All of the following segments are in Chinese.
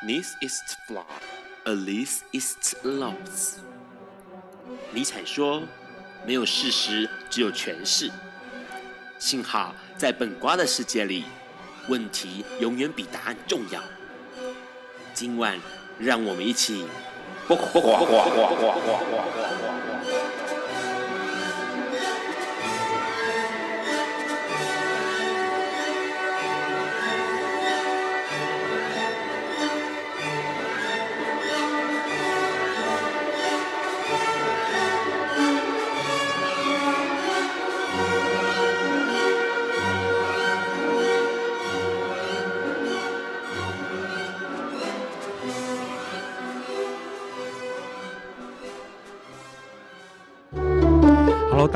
This is flawed, at least it's lost。尼采说：“没有事实，只有诠释。”幸好在本瓜的世界里，问题永远比答案重要。今晚，让我们一起。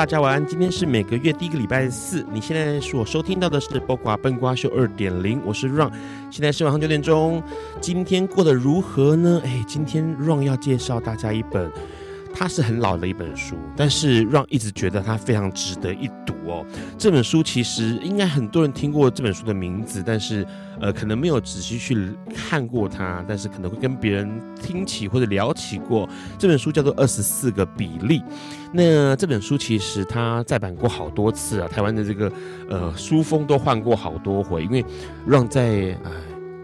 大家晚安，今天是每个月第一个礼拜四。你现在所收听到的是《播瓜笨瓜秀》二点零，我是 Ron，现在是晚上九点钟。今天过得如何呢？哎，今天 Ron 要介绍大家一本。它是很老的一本书，但是 Run 一直觉得它非常值得一读哦。这本书其实应该很多人听过这本书的名字，但是呃可能没有仔细去看过它，但是可能会跟别人听起或者聊起过。这本书叫做《二十四个比例》。那这本书其实它再版过好多次啊，台湾的这个呃书风都换过好多回，因为让在。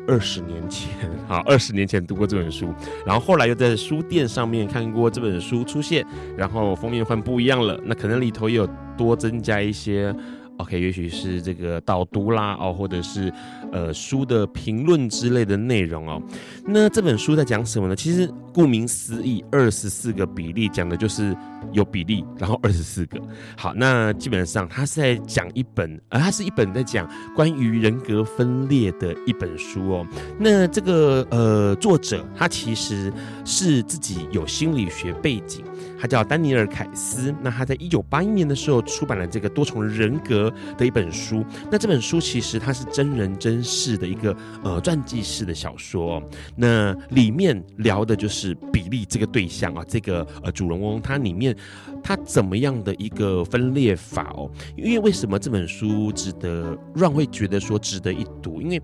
二十年前，好，二十年前读过这本书，然后后来又在书店上面看过这本书出现，然后封面换不一样了，那可能里头也有多增加一些。OK，也许是这个导读啦，哦，或者是呃书的评论之类的内容哦。那这本书在讲什么呢？其实顾名思义，二十四个比例讲的就是有比例，然后二十四个。好，那基本上它是在讲一本，呃，它是一本在讲关于人格分裂的一本书哦。那这个呃作者他其实是自己有心理学背景。他叫丹尼尔·凯斯，那他在一九八一年的时候出版了这个多重人格的一本书。那这本书其实它是真人真事的一个呃传记式的小说。那里面聊的就是比利这个对象啊，这个呃主人翁他里面它怎么样的一个分裂法哦？因为为什么这本书值得让会觉得说值得一读？因为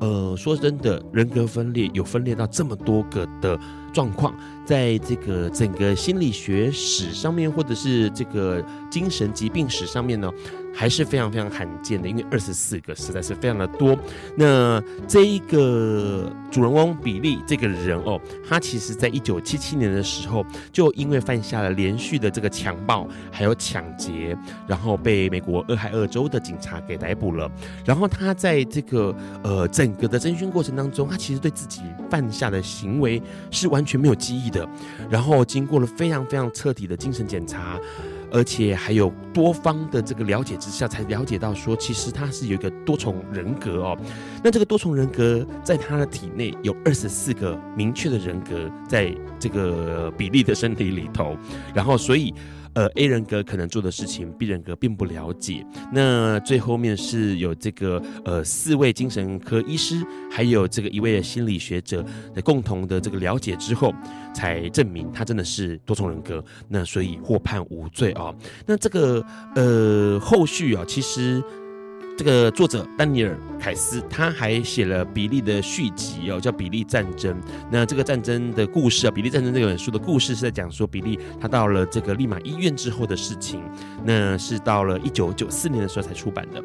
呃说真的，人格分裂有分裂到这么多个的。状况在这个整个心理学史上面，或者是这个精神疾病史上面呢，还是非常非常罕见的，因为二十四个实在是非常的多。那这一个主人翁比利这个人哦，他其实在一九七七年的时候，就因为犯下了连续的这个强暴还有抢劫，然后被美国俄亥俄州的警察给逮捕了。然后他在这个呃整个的侦讯过程当中，他其实对自己犯下的行为是完全没有记忆的。然后经过了非常非常彻底的精神检查。而且还有多方的这个了解之下，才了解到说，其实他是有一个多重人格哦。那这个多重人格在他的体内有二十四个明确的人格，在这个比利的身体里头，然后所以。呃，A 人格可能做的事情，B 人格并不了解。那最后面是有这个呃四位精神科医师，还有这个一位心理学者的共同的这个了解之后，才证明他真的是多重人格。那所以获判无罪啊、那这个呃后续啊，其实。这个作者丹尼尔·凯斯，他还写了比利的续集哦，叫《比利战争》。那这个战争的故事啊，《比利战争》这本书的故事是在讲说比利他到了这个利马医院之后的事情。那是到了一九九四年的时候才出版的。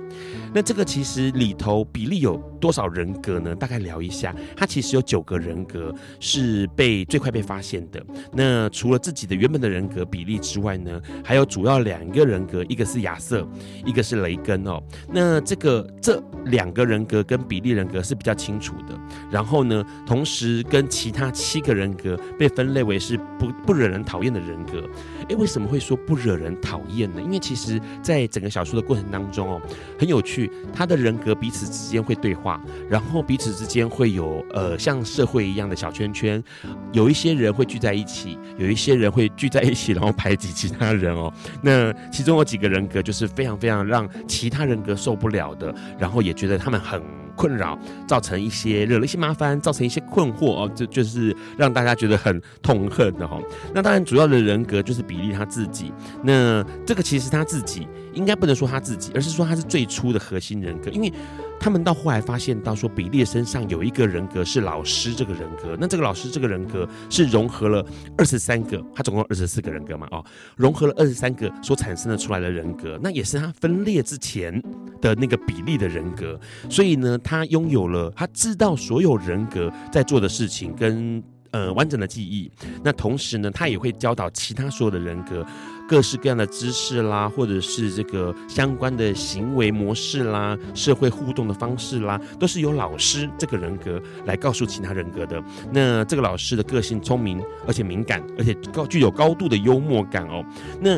那这个其实里头比利有多少人格呢？大概聊一下，他其实有九个人格是被最快被发现的。那除了自己的原本的人格比利之外呢，还有主要两个人格，一个是亚瑟，一个是雷根哦。那这个这两个人格跟比利人格是比较清楚的，然后呢，同时跟其他七个人格被分类为是不不惹人讨厌的人格。诶，为什么会说不惹人讨厌呢？因为其实在整个小说的过程当中哦，很有趣，他的人格彼此之间会对话，然后彼此之间会有呃像社会一样的小圈圈，有一些人会聚在一起，有一些人会聚在一起，然后排挤其他人哦。那其中有几个人格就是非常非常让其他人格受不了了的，然后也觉得他们很困扰，造成一些惹了一些麻烦，造成一些困惑哦，就就是让大家觉得很痛恨的哈、哦。那当然，主要的人格就是比利他自己。那这个其实他自己应该不能说他自己，而是说他是最初的核心人格，因为他们到后来发现到说，比利身上有一个人格是老师这个人格，那这个老师这个人格是融合了二十三个，他总共二十四个人格嘛，哦，融合了二十三个所产生的出来的人格，那也是他分裂之前的那个比利的人格，所以呢，他拥有了，他知道所有人格在做的事情跟。呃，完整的记忆。那同时呢，他也会教导其他所有的人格，各式各样的知识啦，或者是这个相关的行为模式啦，社会互动的方式啦，都是由老师这个人格来告诉其他人格的。那这个老师的个性聪明，而且敏感，而且高具有高度的幽默感哦。那。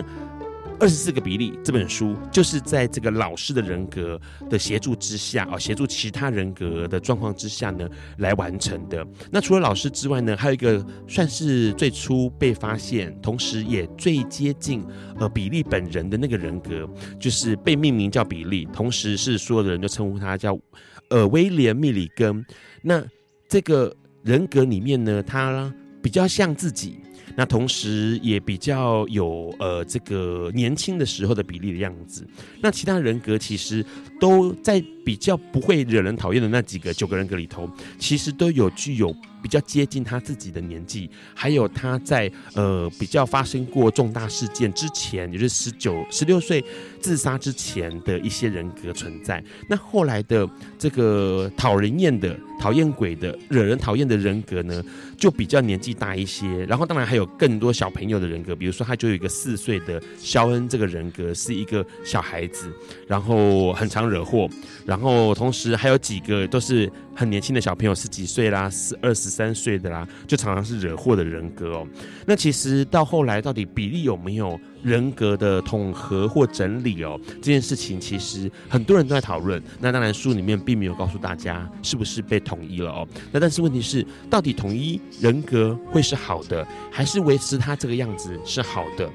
二十四个比利这本书，就是在这个老师的人格的协助之下，哦，协助其他人格的状况之下呢，来完成的。那除了老师之外呢，还有一个算是最初被发现，同时也最接近呃比利本人的那个人格，就是被命名叫比利，同时是所有的人都称呼他叫呃威廉密里根。那这个人格里面呢，他比较像自己。那同时也比较有呃这个年轻的时候的比例的样子，那其他人格其实都在比较不会惹人讨厌的那几个九个人格里头，其实都有具有。比较接近他自己的年纪，还有他在呃比较发生过重大事件之前，也就是十九、十六岁自杀之前的一些人格存在。那后来的这个讨人厌的、讨厌鬼的、惹人讨厌的人格呢，就比较年纪大一些。然后当然还有更多小朋友的人格，比如说他就有一个四岁的肖恩这个人格是一个小孩子，然后很常惹祸。然后同时还有几个都是。很年轻的小朋友，十几岁啦，十二十三岁的啦，就常常是惹祸的人格哦。那其实到后来，到底比利有没有人格的统合或整理哦？这件事情其实很多人都在讨论。那当然，书里面并没有告诉大家是不是被统一了哦。那但是问题是，到底统一人格会是好的，还是维持他这个样子是好的？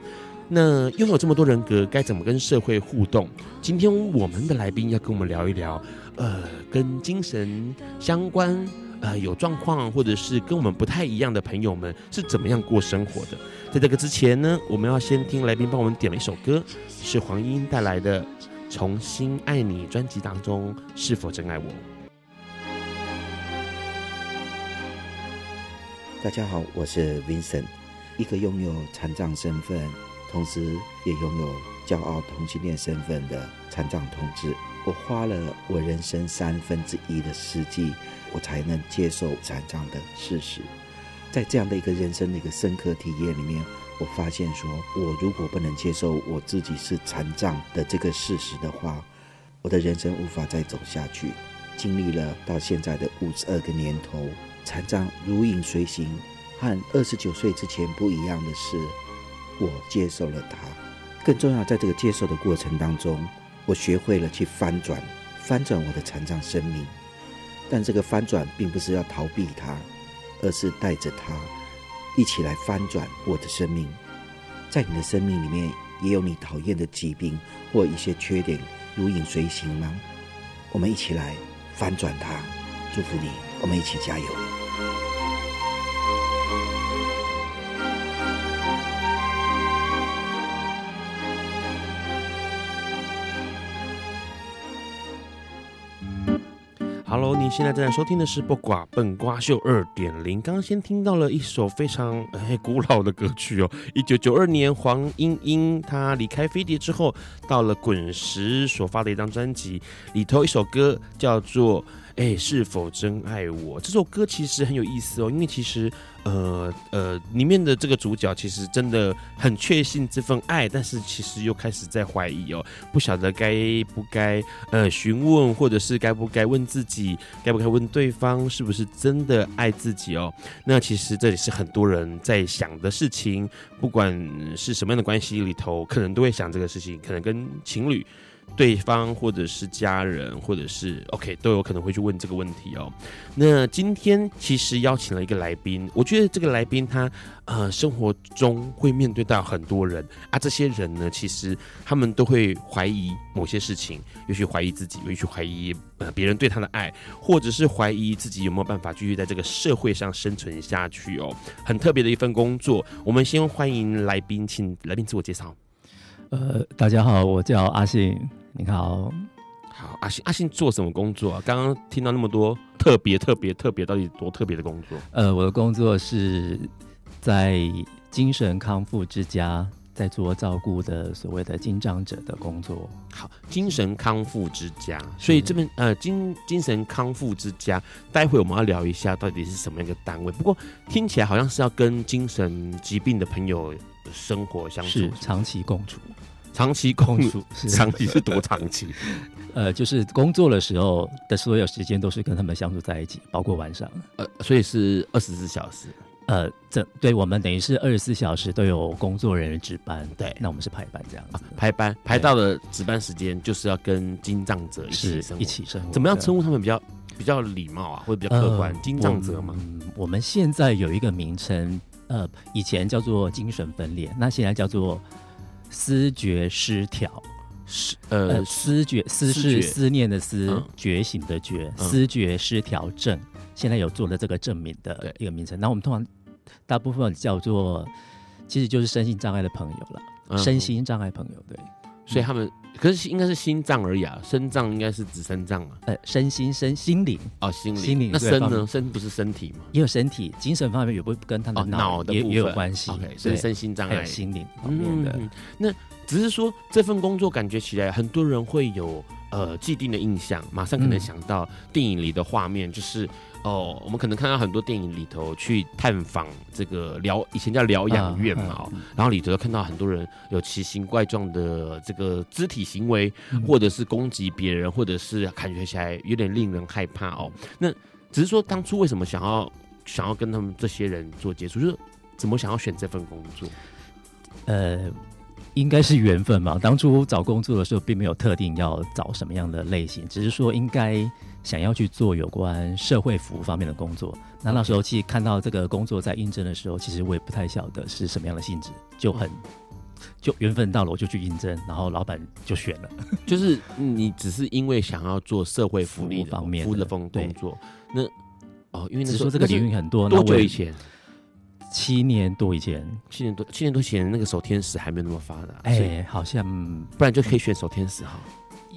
那拥有这么多人格，该怎么跟社会互动？今天我们的来宾要跟我们聊一聊。呃，跟精神相关，呃，有状况或者是跟我们不太一样的朋友们是怎么样过生活的？在这个之前呢，我们要先听来宾帮我们点了一首歌，是黄莺带来的《重新爱你》专辑当中《是否真爱我》。大家好，我是 Vincent，一个拥有残障身份，同时也拥有骄傲同性恋身份的残障同志。我花了我人生三分之一的世纪，我才能接受残障的事实。在这样的一个人生的一个深刻体验里面，我发现说，我如果不能接受我自己是残障的这个事实的话，我的人生无法再走下去。经历了到现在的五十二个年头，残障如影随形，和二十九岁之前不一样的是，我接受了它。更重要，在这个接受的过程当中。我学会了去翻转，翻转我的残障生命，但这个翻转并不是要逃避它，而是带着它一起来翻转我的生命。在你的生命里面，也有你讨厌的疾病或一些缺点如影随形吗？我们一起来翻转它，祝福你，我们一起加油。Hello，你现在正在收听的是《不瓜笨瓜秀二点零》。刚刚先听到了一首非常哎 古老的歌曲哦，一九九二年黄莺莺她离开飞碟之后，到了滚石所发的一张专辑里头，一首歌叫做。哎，是否真爱我？这首歌其实很有意思哦，因为其实，呃呃，里面的这个主角其实真的很确信这份爱，但是其实又开始在怀疑哦，不晓得该不该呃询问，或者是该不该问自己，该不该问对方是不是真的爱自己哦？那其实这里是很多人在想的事情，不管是什么样的关系里头，可能都会想这个事情，可能跟情侣。对方或者是家人，或者是 OK 都有可能会去问这个问题哦。那今天其实邀请了一个来宾，我觉得这个来宾他呃生活中会面对到很多人啊，这些人呢其实他们都会怀疑某些事情，也许怀疑自己，也许怀疑呃别人对他的爱，或者是怀疑自己有没有办法继续在这个社会上生存下去哦。很特别的一份工作。我们先欢迎来宾，请来宾自我介绍。呃，大家好，我叫阿信。你好，好，阿信阿信做什么工作啊？刚刚听到那么多特别特别特别，到底多特别的工作？呃，我的工作是在精神康复之家。在做照顾的所谓的精障者的工作，好，精神康复之家，所以这边呃精精神康复之家，待会我们要聊一下到底是什么样一个单位。不过听起来好像是要跟精神疾病的朋友生活相处，是长期共处，长期共处，长期是多长期？呃，就是工作的时候的所有时间都是跟他们相处在一起，包括晚上，呃，所以是二十四小时。呃，这对我们等于是二十四小时都有工作人员值班，对，那我们是排班这样子，啊、排班排到了值班时间，就是要跟精障者一起生活，一起生活。怎么样称呼他们比较比较礼貌啊，或者比较客观？精、呃、障者吗？嗯，我们现在有一个名称，呃，以前叫做精神分裂，那现在叫做思觉失调，思呃，思觉思是思念的思，嗯、觉醒的觉，嗯、思觉失调症，现在有做了这个证明的一个名称。那我们通常。大部分叫做，其实就是身心障碍的朋友了，嗯、身心障碍朋友对，所以他们可是应该是心脏而已啊，身脏应该是指身脏啊，呃，身心身心灵哦，心灵心灵那身呢？身不是身体吗？也有身体，精神方面也不跟他的脑、哦、的也，也有关系，OK，所以身心障碍、心灵方面的、嗯。那只是说这份工作感觉起来，很多人会有呃既定的印象，马上可能想到电影里的画面，就是。哦，我们可能看到很多电影里头去探访这个疗，以前叫疗养院嘛，哦，然后里头看到很多人有奇形怪状的这个肢体行为，或者是攻击别人，或者是感觉起来有点令人害怕哦。那只是说当初为什么想要想要跟他们这些人做接触，就是怎么想要选这份工作？呃。应该是缘分嘛。当初找工作的时候，并没有特定要找什么样的类型，只是说应该想要去做有关社会服务方面的工作。那那时候其实看到这个工作在应征的时候，其实我也不太晓得是什么样的性质，就很就缘分到了，我就去应征，然后老板就选了。就是你只是因为想要做社会福利方面服务的工作，那哦，因为那时候这个领域很多，多久以前？七年多以前，七年多，七年多前那个守天使还没有那么发达，哎、欸，好像不然就可以选守天使哈，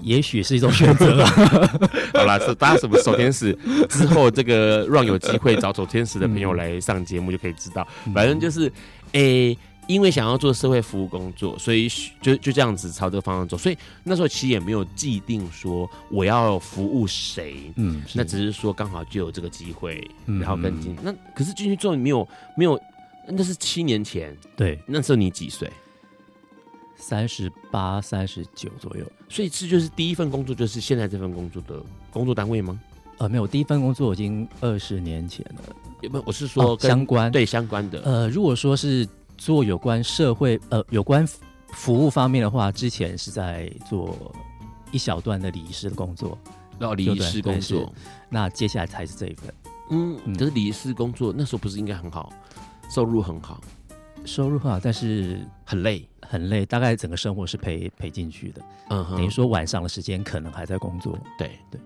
也许是一种选择。好啦，是大家什么守天使之后，这个让有机会找守天使的朋友来上节目就可以知道，嗯、反正就是，诶、欸，因为想要做社会服务工作，所以就就这样子朝这个方向走。所以那时候其实也没有既定说我要服务谁，嗯，那只是说刚好就有这个机会，然后跟进。那可是进去之后你没有没有。那是七年前，对，那时候你几岁？三十八、三十九左右。所以这就是第一份工作，就是现在这份工作的工作单位吗？呃，没有，第一份工作已经二十年前了。有没有？我是说相关，对相关的。呃，如果说是做有关社会呃有关服务方面的话，之前是在做一小段的礼仪师的工作，哦，礼仪师工作。那接下来才是这一份。嗯，可是礼仪师工作那时候不是应该很好？收入很好，收入很好，但是很累，很累。大概整个生活是赔赔进去的，嗯哼，等于说晚上的时间可能还在工作。对对。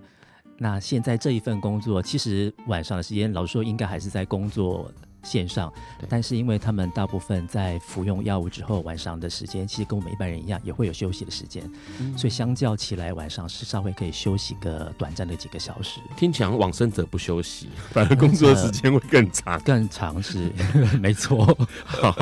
那现在这一份工作，其实晚上的时间，老实说应该还是在工作。线上，但是因为他们大部分在服用药物之后，晚上的时间其实跟我们一般人一样，也会有休息的时间，嗯，所以相较起来，晚上是稍微可以休息个短暂的几个小时。听起来往生者不休息，反而工作的时间会更长，呃、更长是 没错。好，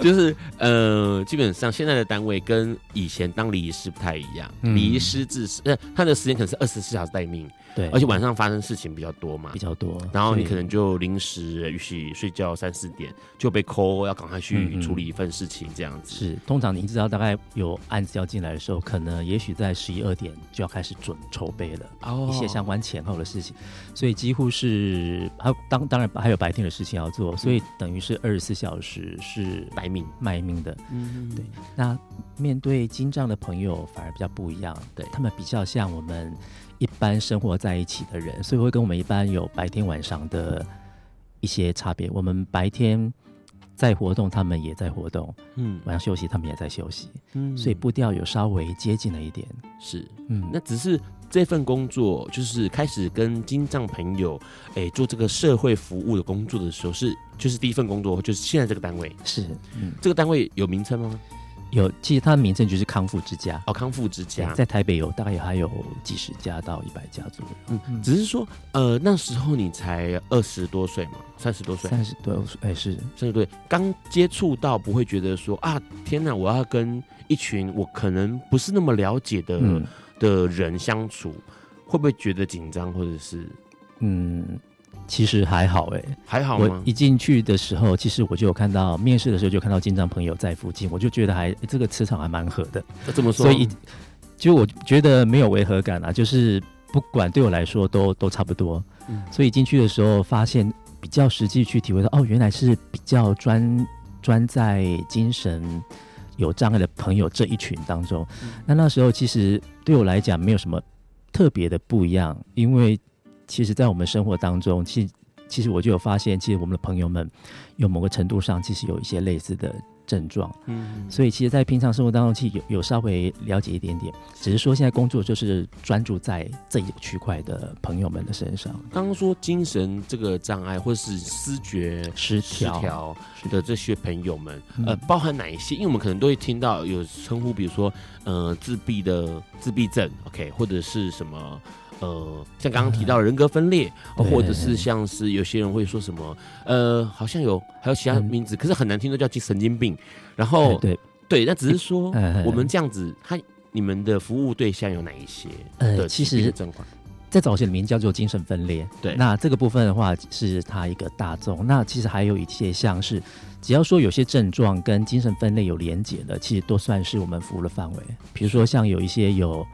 就是呃，基本上现在的单位跟以前当礼仪师不太一样，礼仪师制是呃，他的时间可能是二十四小时待命。对，而且晚上发生事情比较多嘛，比较多，然后你可能就临时允许睡觉三四点就被 call，要赶快去处理一份事情，这样子。是，通常您知道大概有案子要进来的时候，可能也许在十一二点就要开始准筹备了，哦，一些相关前后的事情，所以几乎是还有当当然还有白天的事情要做，所以等于是二十四小时是卖命卖命的。嗯，对。那面对金障的朋友反而比较不一样，对他们比较像我们。一般生活在一起的人，所以会跟我们一般有白天晚上的一些差别。我们白天在活动，他们也在活动，嗯，晚上休息，他们也在休息，嗯，所以步调有稍微接近了一点。是，嗯，那只是这份工作，就是开始跟金藏朋友，哎、欸，做这个社会服务的工作的时候，是就是第一份工作，就是现在这个单位，是，嗯，这个单位有名称吗？有，其实它的名称就是康复之家。哦，康复之家，在台北有大概还有几十家到一百家左右。嗯嗯，只是说，呃，那时候你才二十多岁嘛，三十多岁，三十多岁，哎，是三十多岁，刚接触到不会觉得说啊，天哪，我要跟一群我可能不是那么了解的、嗯、的人相处，会不会觉得紧张，或者是嗯？其实还好哎、欸，还好吗？我一进去的时候，其实我就有看到面试的时候就看到经常朋友在附近，我就觉得还、欸、这个磁场还蛮合的。这么说，所以就我觉得没有违和感啊，就是不管对我来说都都差不多。嗯，所以进去的时候发现比较实际去体会到，哦，原来是比较专专在精神有障碍的朋友这一群当中。嗯、那那时候其实对我来讲没有什么特别的不一样，因为。其实，在我们生活当中，其实其实我就有发现，其实我们的朋友们有某个程度上，其实有一些类似的症状。嗯，所以其实，在平常生活当中，其实有有稍微了解一点点，只是说现在工作就是专注在这一个区块的朋友们的身上。刚刚说精神这个障碍，或是思觉失调的这些朋友们，呃，包含哪一些？因为我们可能都会听到有称呼，比如说呃，自闭的自闭症，OK，或者是什么。呃，像刚刚提到人格分裂，嗯、或者是像是有些人会说什么，呃，好像有还有其他名字，嗯、可是很难听，都叫神经病。然后对对，那只是说我们这样子，他你们的服务对象有哪一些？呃，其实在早期里面叫做精神分裂。对，那这个部分的话是它一个大众。那其实还有一些像是，只要说有些症状跟精神分裂有连结的，其实都算是我们服务的范围。比如说像有一些有。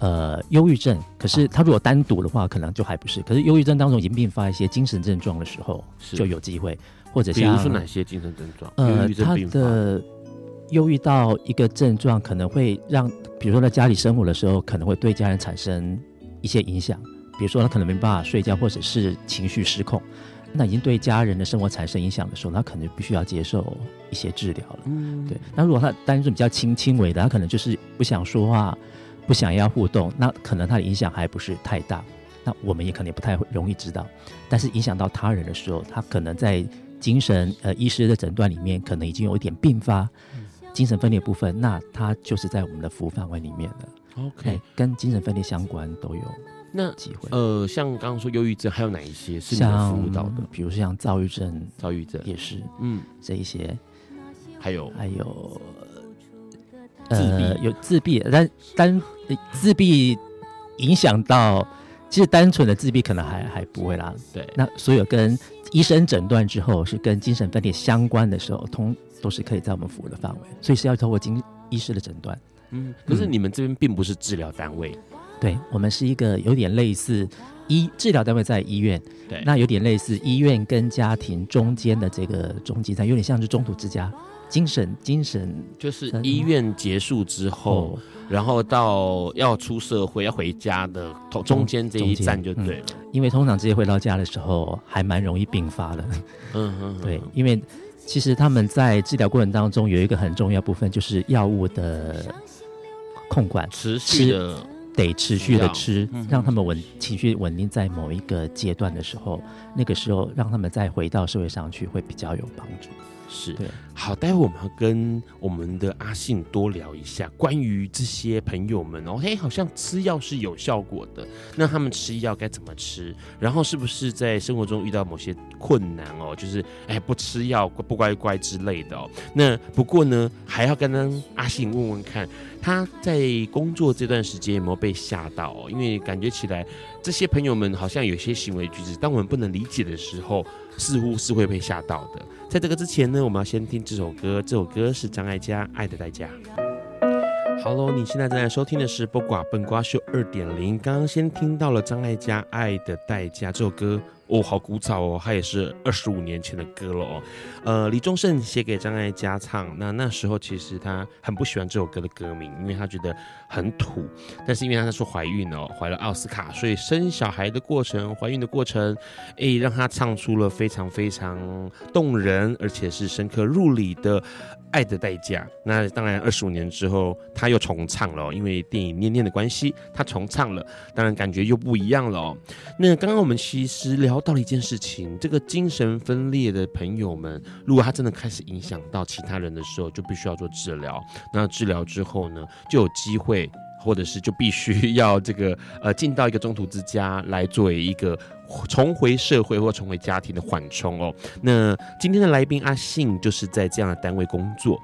呃，忧郁症，可是他如果单独的话，可能就还不是。可是忧郁症当中已经并发一些精神症状的时候，就有机会，或者像，比如说哪些精神症状？呃，他的忧郁到一个症状，可能会让，比如说在家里生活的时候，可能会对家人产生一些影响。比如说他可能没办法睡觉，或者是情绪失控，那已经对家人的生活产生影响的时候，他可能必须要接受一些治疗了。嗯，对。那如果他单纯比较轻轻微的，他可能就是不想说话。不想要互动，那可能他的影响还不是太大，那我们也可能也不太容易知道。但是影响到他人的时候，他可能在精神呃医师的诊断里面，可能已经有一点并发精神分裂部分，那他就是在我们的服务范围里面的。OK，跟精神分裂相关都有那机会。呃，像刚刚说忧郁症，还有哪一些是你们服务到的？比如说像躁郁症，躁郁症也是，嗯，这一些，还有还有。呃，有自闭，但单自闭影响到，其实单纯的自闭可能还还不会啦。对，那所有跟医生诊断之后是跟精神分裂相关的时候，通都是可以在我们服务的范围，所以是要透过经医师的诊断。嗯，可是你们这边并不是治疗单位，嗯、对我们是一个有点类似医治疗单位在医院，对，那有点类似医院跟家庭中间的这个中继站，有点像是中途之家。精神精神就是医院结束之后，然后到要出社会要回家的中间这一站就对了。嗯，因为通常直接回到家的时候还蛮容易并发的。嗯嗯，对，因为其实他们在治疗过程当中有一个很重要部分，就是药物的控管，持续的得持续的吃，让他们稳情绪稳定在某一个阶段的时候，那个时候让他们再回到社会上去会比较有帮助。是，对，好，待会我们要跟我们的阿信多聊一下关于这些朋友们哦，嘿，好像吃药是有效果的，那他们吃药该怎么吃？然后是不是在生活中遇到某些困难哦？就是哎，不吃药不乖乖之类的哦。那不过呢，还要跟阿信问问看，他在工作这段时间有没有被吓到哦？因为感觉起来这些朋友们好像有些行为举止，当我们不能理解的时候，似乎是会被吓到的。在这个之前呢，我们要先听这首歌。这首歌是张艾嘉《爱的代价》。好喽你现在正在收听的是《不寡笨瓜秀》二点零。刚刚先听到了张艾嘉《爱的代价》这首歌。哦，好古早哦，它也是二十五年前的歌了哦。呃，李宗盛写给张艾嘉唱，那那时候其实他很不喜欢这首歌的歌名，因为他觉得很土。但是因为他说怀孕哦，怀了奥斯卡，所以生小孩的过程、怀孕的过程，哎，让他唱出了非常非常动人，而且是深刻入里的。爱的代价。那当然，二十五年之后他又重唱了，因为电影《念念》的关系，他重唱了，当然感觉又不一样了。那刚刚我们其实聊到了一件事情，这个精神分裂的朋友们，如果他真的开始影响到其他人的时候，就必须要做治疗。那治疗之后呢，就有机会，或者是就必须要这个呃进到一个中途之家来作为一个重回社会或重回家庭的缓冲哦。那今天的来宾阿信就是在这样的单位工作，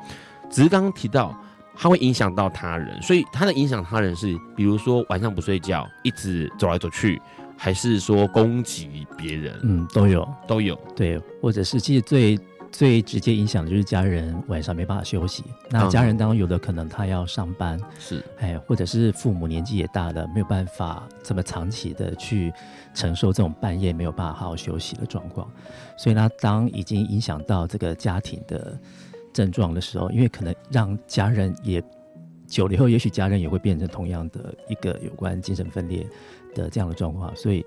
只是刚刚提到。他会影响到他人，所以他的影响他人是，比如说晚上不睡觉，一直走来走去，还是说攻击别人？嗯，都有，都有。对，或者是其实最最直接影响的就是家人晚上没办法休息。那家人当中有的可能他要上班，是，哎，或者是父母年纪也大了，没有办法这么长期的去承受这种半夜没有办法好好休息的状况。所以呢，当已经影响到这个家庭的。症状的时候，因为可能让家人也久了以后，也许家人也会变成同样的一个有关精神分裂的这样的状况，所以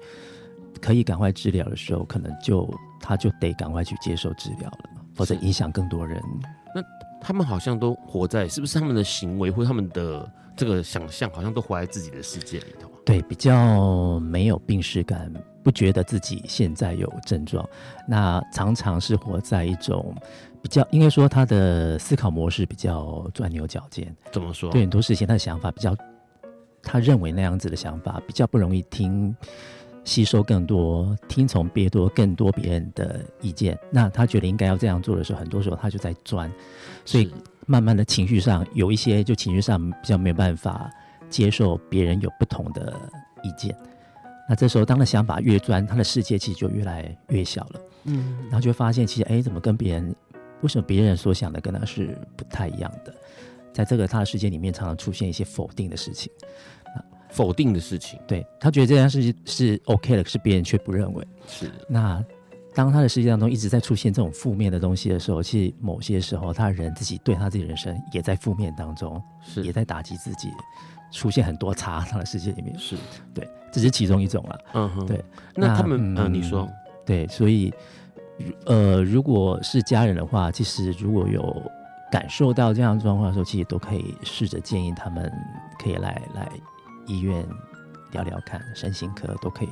可以赶快治疗的时候，可能就他就得赶快去接受治疗了，否则影响更多人。那他们好像都活在，是不是他们的行为或他们的这个想象，好像都活在自己的世界里头？对，比较没有病识感，不觉得自己现在有症状，那常常是活在一种。比较应该说，他的思考模式比较钻牛角尖。怎么说？对很多事情，他的想法比较，他认为那样子的想法比较不容易听，吸收更多，听从别多更多别人的意见。那他觉得应该要这样做的时候，很多时候他就在钻，所以慢慢的情绪上有一些，就情绪上比较没有办法接受别人有不同的意见。那这时候，当他想法越钻，他的世界其实就越来越小了。嗯，然后就会发现，其实哎，怎么跟别人。为什么别人所想的跟他是不太一样的？在这个他的世界里面，常常出现一些否定的事情。否定的事情，对，他觉得这件事情是 OK 的，可是别人却不认为。是。那当他的世界当中一直在出现这种负面的东西的时候，其实某些时候，他人自己对他自己人生也在负面当中，是也在打击自己，出现很多差。他的世界里面是对，这是其中一种了。嗯哼，对。那他们，嗯、呃，你说，对，所以。呃，如果是家人的话，其实如果有感受到这样状况的时候，其实都可以试着建议他们可以来来医院聊聊看，身心科都可以，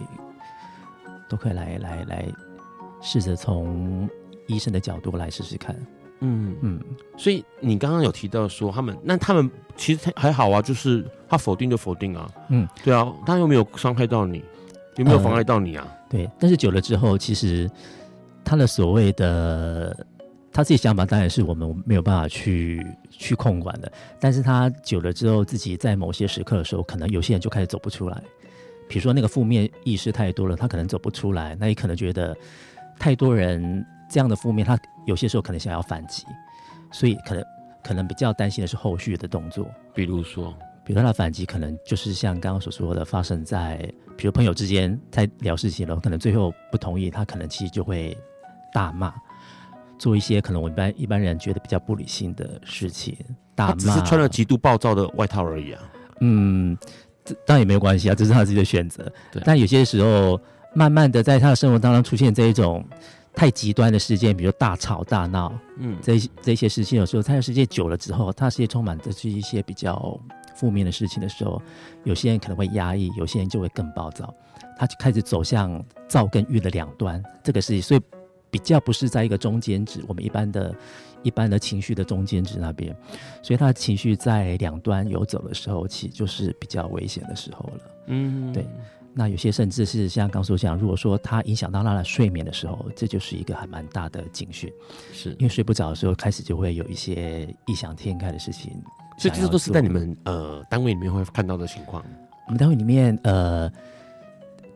都可以来来来试着从医生的角度来试试看。嗯嗯，所以你刚刚有提到说他们，那他们其实还好啊，就是他否定就否定啊。嗯，对啊，他又没有伤害到你，有没有妨碍到你啊？呃，对，但是久了之后，其实。他的所谓的他自己想法，当然是我们没有办法去去控管的。但是他久了之后，自己在某些时刻的时候，可能有些人就开始走不出来。比如说那个负面意识太多了，他可能走不出来。那也可能觉得太多人这样的负面，他有些时候可能想要反击，所以可能可能比较担心的是后续的动作。比如说，比如说他反击，可能就是像刚刚所说的，发生在比如朋友之间在聊事情了，可能最后不同意，他可能其实就会。大骂，做一些可能我们一般一般人觉得比较不理性的事情。大骂，只是穿了极度暴躁的外套而已啊。嗯，这当然也没有关系啊，这是他自己的选择。对。但有些时候，慢慢的在他的生活当中出现这一种太极端的事件，比如大吵大闹，嗯，这这些事情，有时候他的世界久了之后，他的世界充满的是一些比较负面的事情的时候，有些人可能会压抑，有些人就会更暴躁，他就开始走向躁跟郁的两端。这个事情所以。比较不是在一个中间值，我们一般的、一般的情绪的中间值那边，所以他的情绪在两端游走的时候，其实就是比较危险的时候了。嗯，对。那有些甚至是像刚说讲，如果说他影响到他的睡眠的时候，这就是一个还蛮大的警讯。是因为睡不着的时候，开始就会有一些异想天开的事情。所以这些都是在你们呃单位里面会看到的情况。我们单位里面呃。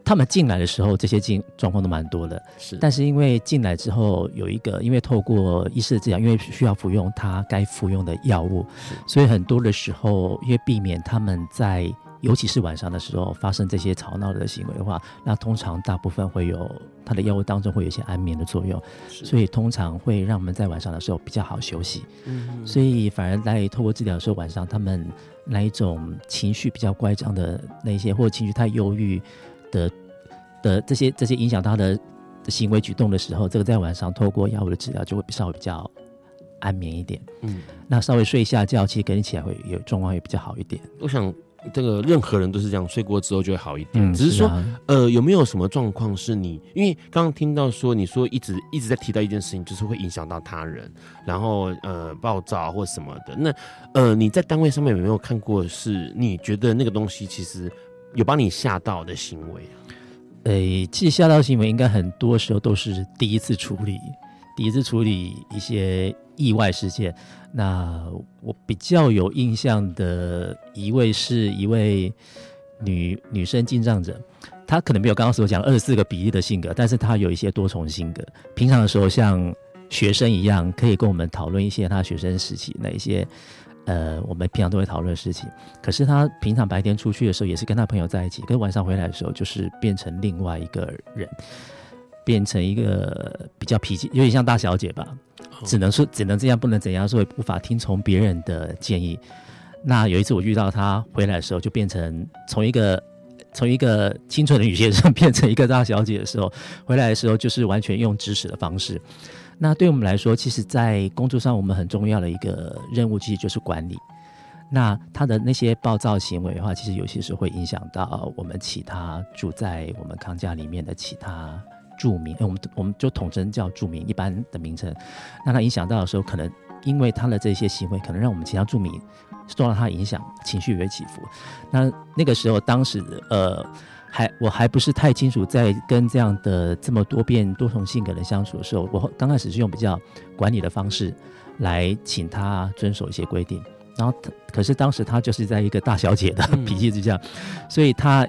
他们进来的时候，这些进状况都蛮多的。是，但是因为进来之后有一个，因为透过医师的治疗，因为需要服用他该服用的药物，所以很多的时候，因为避免他们在，尤其是晚上的时候发生这些吵闹的行为的话，那通常大部分会有他的药物当中会有一些安眠的作用，所以通常会让我们在晚上的时候比较好休息。嗯，所以反而在透过治疗的时候，晚上他们那一种情绪比较乖张的那些，或者情绪太忧郁。的的这些这些影响他的的行为举动的时候，这个在晚上透过药物的治疗就会稍微比较安眠一点。嗯，那稍微睡一下觉，其实跟你起来会有状况会比较好一点。我想这个任何人都是这样，睡过之后就会好一点。嗯、只是说，是啊、呃，有没有什么状况是你？因为刚刚听到说，你说一直一直在提到一件事情，就是会影响到他人，然后呃暴躁或什么的。那呃，你在单位上面有没有看过？是你觉得那个东西其实有帮你吓到的行为啊？诶、其实吓到行为应该很多时候都是第一次处理，第一次处理一些意外事件。那我比较有印象的一位是一位女女生进帐者，她可能没有刚刚所讲二十四个比例的性格，但是她有一些多重性格。平常的时候像学生一样，可以跟我们讨论一些她学生时期那一些呃我们平常都会讨论的事情。可是他平常白天出去的时候也是跟他朋友在一起，可是晚上回来的时候就是变成另外一个人，变成一个比较脾气有点像大小姐吧。只能说只能这样，不能怎样，所以无法听从别人的建议。那有一次我遇到他回来的时候，就变成从一个从一个清纯的女学生变成一个大小姐的时候，回来的时候就是完全用指使的方式。那对我们来说，其实，在工作上我们很重要的一个任务，其实就是管理。那他的那些暴躁行为的话，其实有些时候会影响到我们其他住在我们康家里面的其他。住民，我们我们就统称叫住民，一般的名称。那他影响到的时候，可能因为他的这些行为，可能让我们其他住民受到他影响，情绪也会起伏。那那个时候，当时呃，还我还不是太清楚，在跟这样的这么多变多重性格的人相处的时候，我刚开始是用比较管理的方式来请他遵守一些规定。然后，可是当时他就是在一个大小姐的 脾气之下，嗯、所以他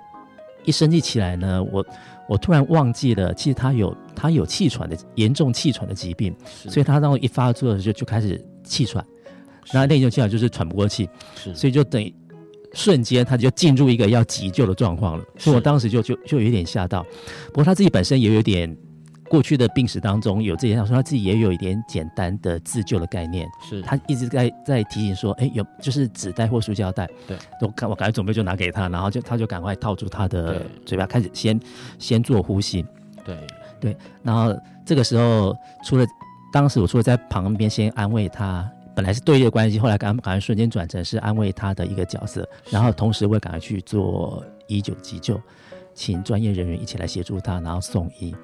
一生气起来呢，我。我突然忘记了，其实他有他有气喘的严重气喘的疾病，所以他当一发作的时候就就开始气喘，那那种气喘就是喘不过气，所以就等于瞬间他就进入一个要急救的状况了，所以我当时就就就有点吓到，不过他自己本身也有点。过去的病史当中有这些，他说他自己也有一点简单的自救的概念，是。他一直在在提醒说，哎、欸，有就是纸袋或塑胶袋，对，我赶我赶快准备就拿给他，然后就他就赶快套住他的嘴巴，开始先先做呼吸，对。对，然后这个时候除了当时我除了在旁边先安慰他，本来是对立的关系，后来赶赶快瞬间转成是安慰他的一个角色，然后同时我也赶快去做医救急救，请专业人员一起来协助他，然后送医。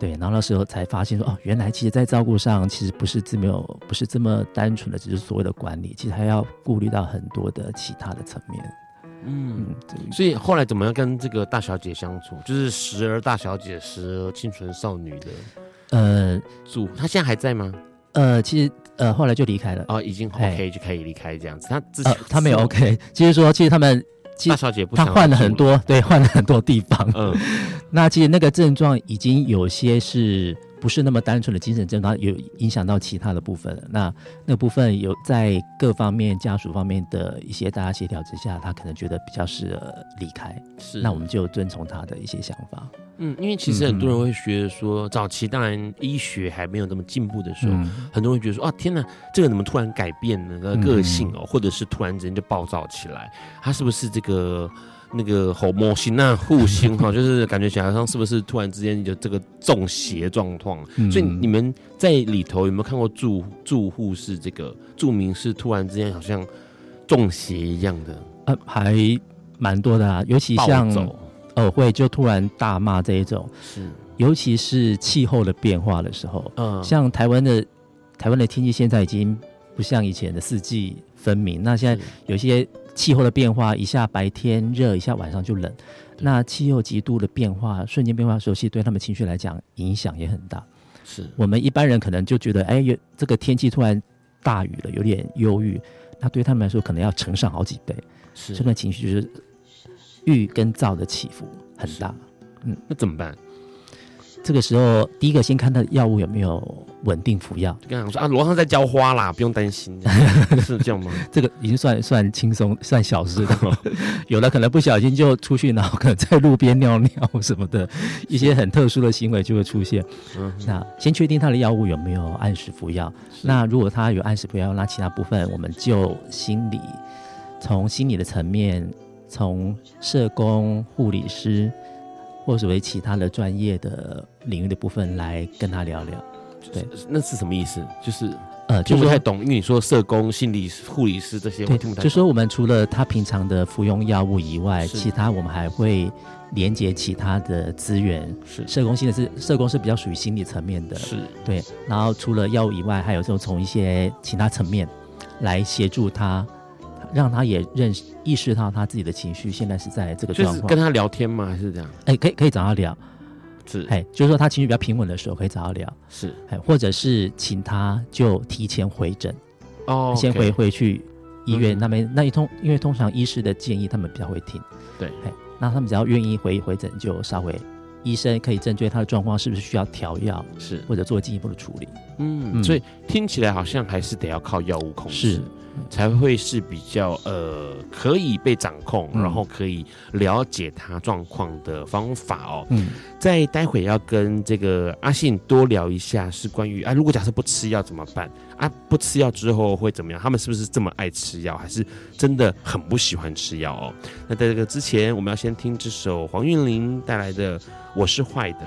对，然后那时候才发现说，哦，原来其实，在照顾上，其实不是这么有，不是这么单纯的，只是所谓的管理，其实还要顾虑到很多的其他的层面。嗯，对。所以后来怎么样跟这个大小姐相处？就是时而大小姐，时而清纯少女的。呃，主，她现在还在吗？呃，其实呃，后来就离开了。哦，已经 OK 就可以离开这样子。他之前、呃、他没有 OK，其实说，其实他们。大小姐不想，她换了很多，对，换了很多地方。嗯，那其实那个症状已经有些是不是那么单纯的精神症状，有影响到其他的部分。那那部分有在各方面家属方面的一些大家协调之下，他可能觉得比较适合离开。是，那我们就遵从他的一些想法。嗯，因为其实很多人会觉得说，嗯、早期当然医学还没有那么进步的时候，嗯、很多人会觉得说，啊，天哪，这个怎么突然改变了个性哦，嗯、或者是突然之间就暴躁起来，他是不是这个那个吼魔心那护星哈，就是感觉起来好像是不是突然之间有这个中邪状况？嗯、所以你们在里头有没有看过住住户是这个住民是突然之间好像中邪一样的？呃，还蛮多的啊，尤其像。呃，会就突然大骂这一种，是，尤其是气候的变化的时候，嗯，像台湾的台湾的天气现在已经不像以前的四季分明，那现在有些气候的变化，一下白天热，一下晚上就冷，那气候极度的变化，瞬间变化的时候，其实对他们情绪来讲影响也很大。是我们一般人可能就觉得，哎，有这个天气突然大雨了，有点忧郁，那对他们来说可能要乘上好几倍，是这段情绪就是。郁跟躁的起伏很大，嗯，那怎么办？这个时候，第一个先看他的药物有没有稳定服药。就跟他说啊，罗上在浇花啦，不用担心，是这样吗？这个已经算算轻松，算小事 了。有的可能不小心就出去，然后可能在路边尿尿什么的，一些很特殊的行为就会出现。嗯，那先确定他的药物有没有按时服药。那如果他有按时服药，那其他部分我们就心理，从心理的层面。从社工、护理师，或所谓其他的专业的领域的部分来跟他聊聊，对，那是什么意思？就是呃，就不太懂，因为你说社工、心理护理师这些，我听不太懂。就说我们除了他平常的服用药物以外，其他我们还会连接其他的资源。是社工心的是社工是比较属于心理层面的，是对。然后除了药物以外，还有时候从一些其他层面来协助他，让他也认识意识到他自己的情绪现在是在这个状况。跟他聊天吗？还是这样？哎、欸，可以可以找他聊。是，哎，就是说他情绪比较平稳的时候，可以找他聊。是，哎，或者是请他就提前回诊，哦，先回回去医院那边、嗯、那一通，因为通常医师的建议他们比较会听。对，哎，那他们只要愿意回回诊，就稍微医生可以针对他的状况是不是需要调药，是或者做进一步的处理。嗯，嗯，所以听起来好像还是得要靠药物控制。是。才会是比较呃可以被掌控，然后可以了解他状况的方法哦。嗯，在待会要跟这个阿信多聊一下，是关于啊，如果假设不吃药怎么办啊？不吃药之后会怎么样？他们是不是这么爱吃药，还是真的很不喜欢吃药哦？那在这个之前，我们要先听这首黄韵玲带来的《我是坏的》。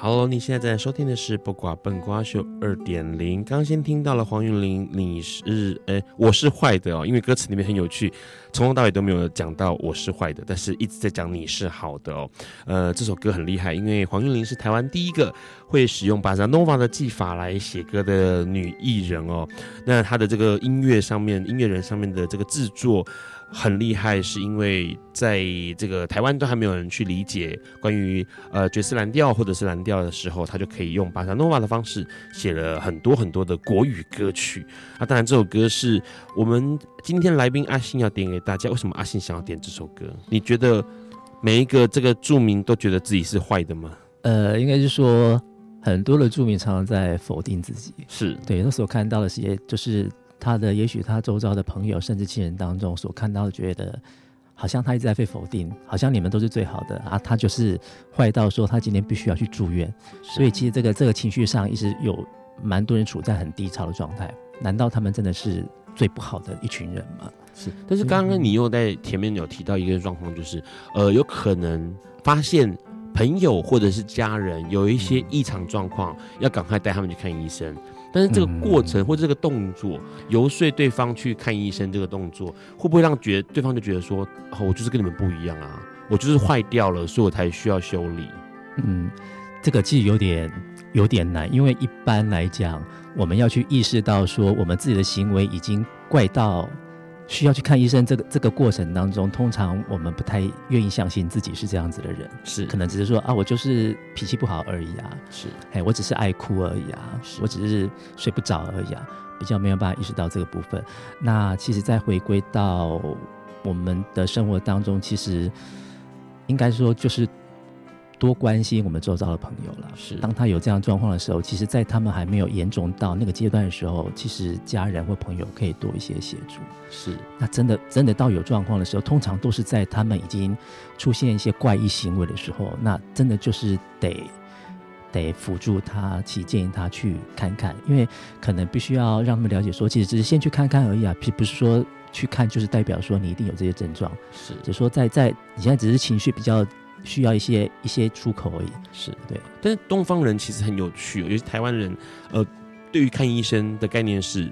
好，你现在在收听的是《不瓜笨瓜秀》二点零。刚先听到了黄韵玲，你是哎，我是坏的哦，因为歌词里面很有趣，从头到尾都没有讲到我是坏的，但是一直在讲你是好的哦。呃，这首歌很厉害，因为黄韵玲是台湾第一个会使用巴萨诺瓦的技法来写歌的女艺人哦。那她的这个音乐上面，音乐人上面的这个制作。很厉害，是因为在这个台湾都还没有人去理解关于呃爵士蓝调或者是蓝调的时候，他就可以用巴萨诺瓦的方式写了很多很多的国语歌曲。啊，当然这首歌是我们今天来宾阿信要点给大家。为什么阿信想要点这首歌？你觉得每一个这个著名都觉得自己是坏的吗？呃，应该是说很多的著名常常在否定自己。是对，那时候看到的些就是。他的也许他周遭的朋友甚至亲人当中所看到的，觉得好像他一直在被否定，好像你们都是最好的啊，他就是坏到说他今天必须要去住院，所以其实这个这个情绪上一直有蛮多人处在很低潮的状态。难道他们真的是最不好的一群人吗？是，但是刚刚你又在前面有提到一个状况，就是呃，有可能发现朋友或者是家人有一些异常状况，要赶快带他们去看医生。但是这个过程或者这个动作，游说对方去看医生，这个动作会不会让觉对方就觉得说，哦，我就是跟你们不一样啊，我就是坏掉了，所以我才需要修理。嗯，这个其实有点有点难，因为一般来讲，我们要去意识到说，我们自己的行为已经怪到。需要去看医生，这个这个过程当中，通常我们不太愿意相信自己是这样子的人，是可能只是说啊，我就是脾气不好而已啊，是，哎，我只是爱哭而已啊，我只是睡不着而已啊，比较没有办法意识到这个部分。那其实再回归到我们的生活当中，其实应该说就是。多关心我们周遭的朋友了。是，当他有这样状况的时候，其实，在他们还没有严重到那个阶段的时候，其实家人或朋友可以多一些协助。是，那真的真的到有状况的时候，通常都是在他们已经出现一些怪异行为的时候，那真的就是得得辅助他，去建议他去看看，因为可能必须要让他们了解说，其实只是先去看看而已啊，并不是说去看就是代表说你一定有这些症状。是，只是说在在你现在只是情绪比较。需要一些一些出口而已，是对。但是东方人其实很有趣，尤其是台湾人，呃，对于看医生的概念是，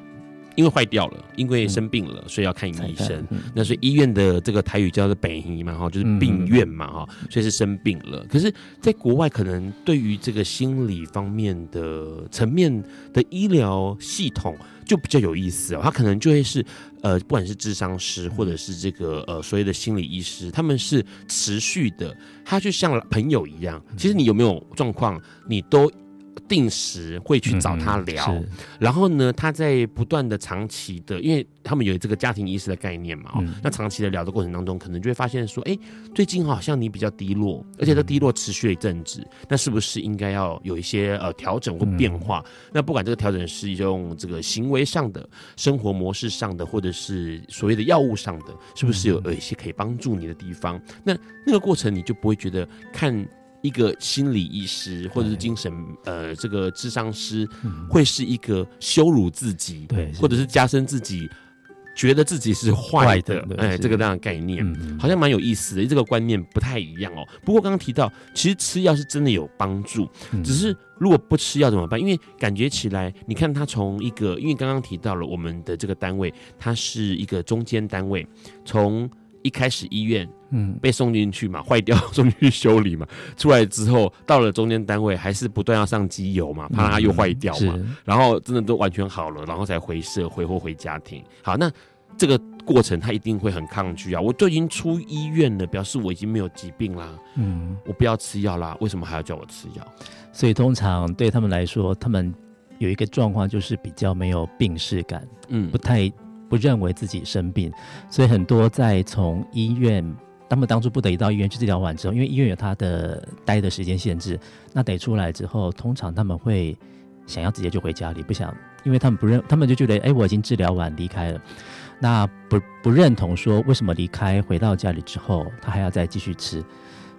因为坏掉了，因为生病了，所以要看医生。嗯、那所以医院的这个台语叫做北医嘛，哈，就是病院嘛，哈，所以是生病了。可是，在国外，可能对于这个心理方面的层面的医疗系统。就比较有意思哦，他可能就会是，呃，不管是智商师或者是这个呃所谓的心理医师，他们是持续的，他就像朋友一样。其实你有没有状况，你都。定时会去找他聊，嗯、然后呢，他在不断的长期的，因为他们有这个家庭医师的概念嘛，哦、嗯，那长期的聊的过程当中，可能就会发现说，哎，最近好像你比较低落，而且这低落持续了一阵子，嗯、那是不是应该要有一些呃调整或变化？嗯、那不管这个调整是用这个行为上的、生活模式上的，或者是所谓的药物上的，是不是有有一些可以帮助你的地方？那那个过程你就不会觉得看。一个心理医师或者是精神呃这个智商师，会是一个羞辱自己，对，或者是加深自己觉得自己是坏的，哎，这个这样的概念，嗯、好像蛮有意思的。这个观念不太一样哦。不过刚刚提到，其实吃药是真的有帮助，嗯、只是如果不吃药怎么办？因为感觉起来，你看他从一个，因为刚刚提到了我们的这个单位，它是一个中间单位，从一开始医院。嗯，被送进去嘛，坏掉送进去修理嘛，出来之后到了中间单位，还是不断要上机油嘛，怕它又坏掉嘛，嗯、然后真的都完全好了，然后才回社会或回家庭。好，那这个过程他一定会很抗拒啊！我都已经出医院了，表示我已经没有疾病啦，嗯，我不要吃药啦，为什么还要叫我吃药？所以通常对他们来说，他们有一个状况就是比较没有病视感，嗯，不太不认为自己生病，所以很多在从医院。他们当初不得已到医院去治疗完之后，因为医院有他的待的时间限制，那得出来之后，通常他们会想要直接就回家里，不想，因为他们不认，他们就觉得，哎、我已经治疗完离开了，那不不认同说为什么离开回到家里之后，他还要再继续吃，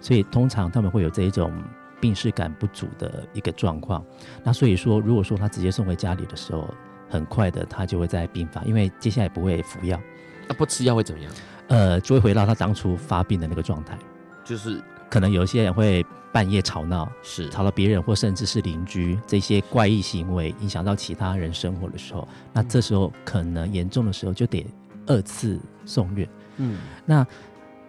所以通常他们会有这一种病识感不足的一个状况。那所以说，如果说他直接送回家里的时候，很快的他就会在病发，因为接下来不会服药，那不吃药会怎么样？呃，就会回到他当初发病的那个状态，就是可能有一些人会半夜吵闹，是吵到别人或甚至是邻居，这些怪异行为影响到其他人生活的时候，那这时候可能严重的时候就得二次送院。嗯，那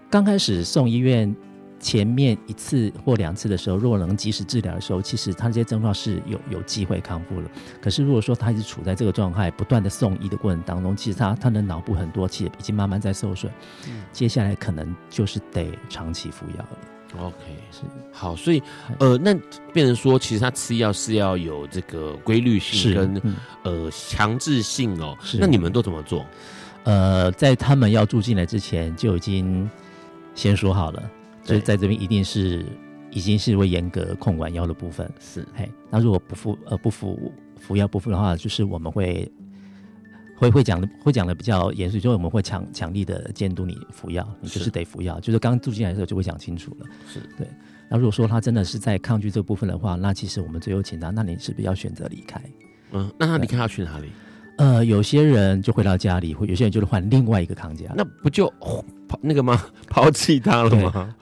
刚开始送医院。前面一次或两次的时候，如果能及时治疗的时候，其实他这些症状是有有机会康复了。可是如果说他一直处在这个状态，不断的送医的过程当中，其实他他的脑部很多其实已经慢慢在受损。嗯，接下来可能就是得长期服药了。OK，是好，所以呃，那变成说，其实他吃药是要有这个规律性跟、嗯、呃强制性哦。是，那你们都怎么做？呃，在他们要住进来之前，就已经先说好了。所以在这边一定是已经是会严格控管药的部分，是嘿。那如果不服呃不服服药不服的话，就是我们会会会讲的会讲的比较严肃，就是我们会强强力的监督你服药，你就是得服药。就是刚住进来的时候就会讲清楚了，是对。那如果说他真的是在抗拒这部分的话，那其实我们最后请他，那你是不是要选择离开？嗯，那他离开要去哪里？呃，有些人就回到家里，或有些人就是换另外一个康家，那不就抛那个吗？抛弃他了吗？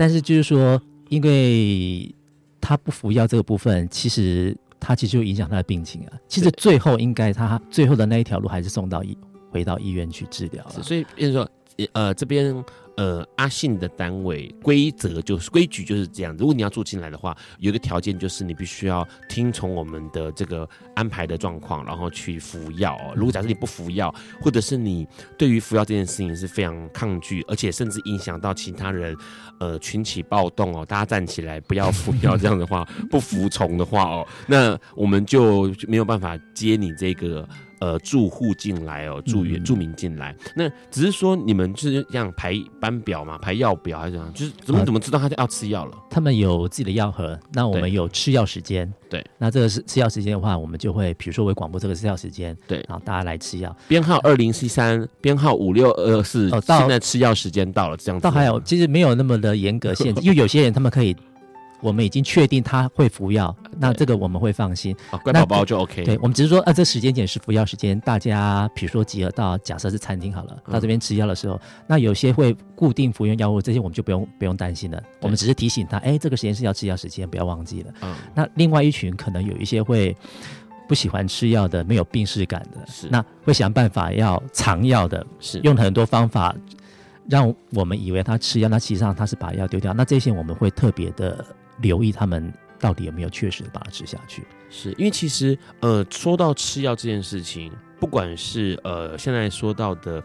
但是就是说，因为他不服药这个部分，其实他其实就影响他的病情啊。其实最后应该他最后的那一条路还是送到医回到医院去治疗了。所以，比如说，呃，这边。呃，阿信的单位规则就是规矩就是这样。如果你要住进来的话，有一个条件就是你必须要听从我们的这个安排的状况，然后去服药哦。如果假设你不服药，或者是你对于服药这件事情是非常抗拒，而且甚至影响到其他人，呃，群起暴动哦，大家站起来不要服药这样的话，不服从的话哦，那我们就没有办法接你这个。呃，住户进来哦，住院住民进来，那只是说你们就是这样排班表嘛，排药表还是怎样？就是怎么怎么知道他要吃药了？他们有自己的药盒，那我们有吃药时间。对，那这个是吃药时间的话，我们就会比如说会广播这个吃药时间，对，然后大家来吃药。编号二零七三，编号五六二四，哦，现在吃药时间到了，这样子。倒还有，其实没有那么的严格限制，因为有些人他们可以。我们已经确定他会服药，那这个我们会放心。啊，乖宝宝就 OK。对，我们只是说，啊，这时间点是服药时间，大家比如说集合到，假设是餐厅好了，到这边吃药的时候，嗯、那有些会固定服用药物，这些我们就不用不用担心了。我们只是提醒他，哎，这个时间是要吃药时间，不要忘记了。嗯。那另外一群可能有一些会不喜欢吃药的，没有病识感的，是那会想办法要藏药的，是用很多方法让我们以为他吃药，那实际上他是把药丢掉。那这些我们会特别的。留意他们到底有没有确实把它吃下去，是因为其实呃，说到吃药这件事情。不管是呃现在说到的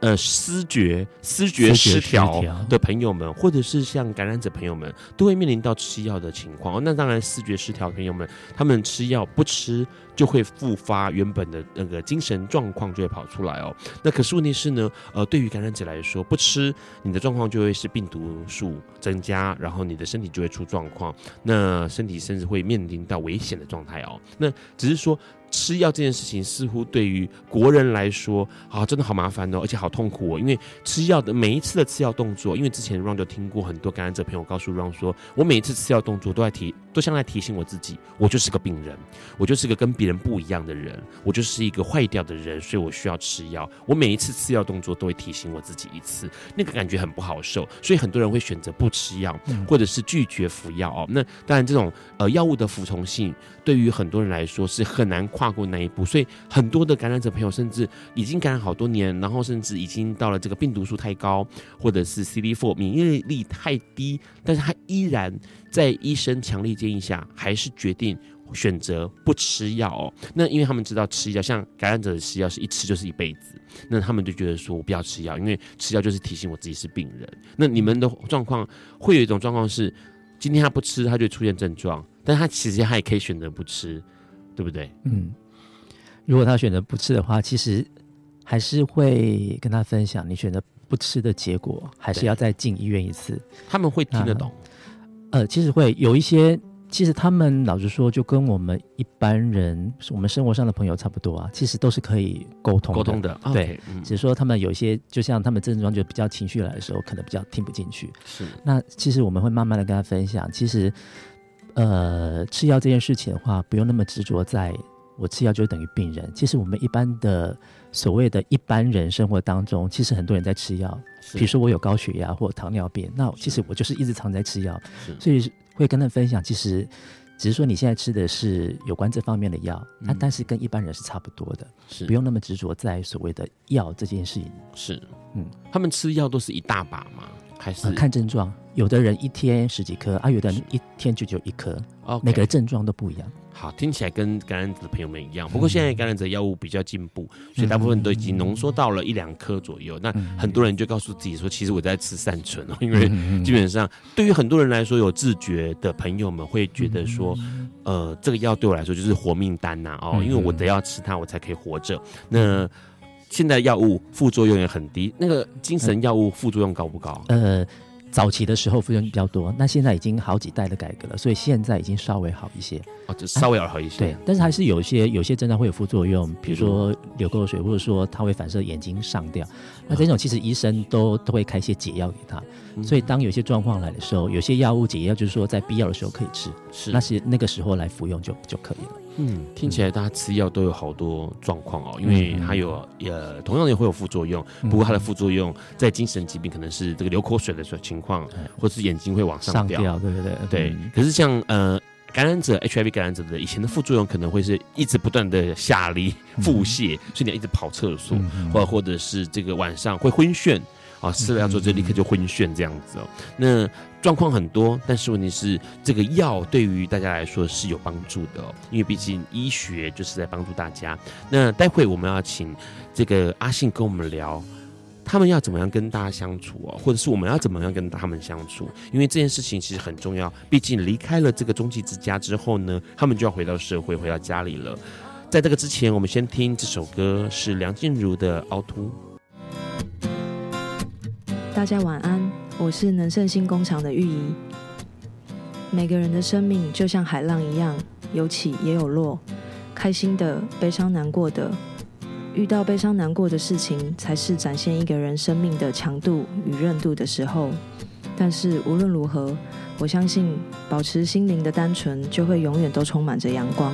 呃思觉思觉失调的朋友们，或者是像感染者朋友们，都会面临到吃药的情况。那当然，思觉失调朋友们，他们吃药不吃就会复发，原本的那个精神状况就会跑出来哦。那可是问题是呢，呃，对于感染者来说，不吃你的状况就会是病毒数增加，然后你的身体就会出状况，那身体甚至会面临到危险的状态哦。那只是说。吃药这件事情似乎对于国人来说啊，真的好麻烦哦，而且好痛苦哦。因为吃药的每一次的吃药动作，因为之前 Ron 就听过很多感染者朋友告诉 Ron 说，我每一次吃药动作都在提都像在提醒我自己，我就是个病人，我就是个跟别人不一样的人，我就是一个坏掉的人，所以我需要吃药。我每一次吃药动作都会提醒我自己一次，那个感觉很不好受，所以很多人会选择不吃药，或者是拒绝服药哦。那当然，这种呃药物的服从性对于很多人来说是很难跨过那一步，所以很多的感染者朋友甚至已经感染好多年，然后甚至已经到了这个病毒数太高，或者是 CD4 免疫力太低，但是他依然在医生强力建议下，还是决定选择不吃药哦。那因为他们知道吃药，像感染者的吃药是一吃就是一辈子，那他们就觉得说我不要吃药，因为吃药就是提醒我自己是病人。那你们的状况会有一种状况是，今天他不吃，他就出现症状，但他其实他也可以选择不吃，对不对？嗯，如果他选择不吃的话，其实还是会跟他分享，你选择不吃的结果，还是要再进医院一次。他们会听得懂。呃，其实会有一些，其实他们老实说，就跟我们一般人，我们生活上的朋友差不多啊。其实都是可以沟通的，沟通的。对，嗯、只是说他们有一些，就像他们症状就比较情绪来的时候，可能比较听不进去。是。那其实我们会慢慢的跟他分享，其实，呃，吃药这件事情的话，不用那么执着在，我吃药就等于病人。其实我们一般的。所谓的一般人生活当中，其实很多人在吃药。比如说我有高血压或糖尿病，那其实我就是一直常在吃药，所以会跟他分享，其实只是说你现在吃的是有关这方面的药，那、嗯、但是跟一般人是差不多的，是不用那么执着在所谓的药这件事情。是，嗯，他们吃药都是一大把吗？还是、呃、看症状？有的人一天十几颗啊，有的人一天就只有一颗。每个人症状都不一样。好，听起来跟感染者的朋友们一样。不过现在感染者药物比较进步，所以大部分都已经浓缩到了一两颗左右。那很多人就告诉自己说，其实我在吃善存哦，因为基本上对于很多人来说，有自觉的朋友们会觉得说，呃，这个药对我来说就是活命丹呐哦，因为我得要吃它，我才可以活着。那现在药物副作用也很低，那个精神药物副作用高不高？呃。早期的时候副作用比较多，那现在已经好几代的改革了，所以现在已经稍微好一些。哦，就稍微要好一些。啊。对，但是还是有一些有些症状会有副作用，比如说流口水，或者说它会反射眼睛上吊。那这种其实医生都都会开一些解药给他。所以当有些状况来的时候，有些药物解药就是说在必要的时候可以吃，是那是那个时候来服用就就可以了。嗯，听起来大家吃药都有好多状况哦，因为它有呃同样也会有副作用，不过它的副作用在精神疾病可能是这个流口水的情况，或是眼睛会往上掉，上掉。对对对对。可是像呃感染者 HIV 感染者的以前的副作用可能会是一直不断的下痢腹泻，所以你要一直跑厕所，或或者是这个晚上会昏眩。啊，吃了药之后就立刻就昏眩这样子哦。那状况很多，但是问题是，这个药对于大家来说是有帮助的哦，因为毕竟医学就是在帮助大家。那待会我们要请这个阿信跟我们聊，他们要怎么样跟大家相处哦，或者是我们要怎么样跟他们相处？因为这件事情其实很重要，毕竟离开了这个中继之家之后呢，他们就要回到社会，回到家里了。在这个之前，我们先听这首歌，是梁静茹的《凹凸》。大家晚安，我是能盛新工厂的玉怡。每个人的生命就像海浪一样，有起也有落，开心的、悲伤难过的。遇到悲伤难过的事情，才是展现一个人生命的强度与韧度的时候。但是无论如何，我相信保持心灵的单纯，就会永远都充满着阳光。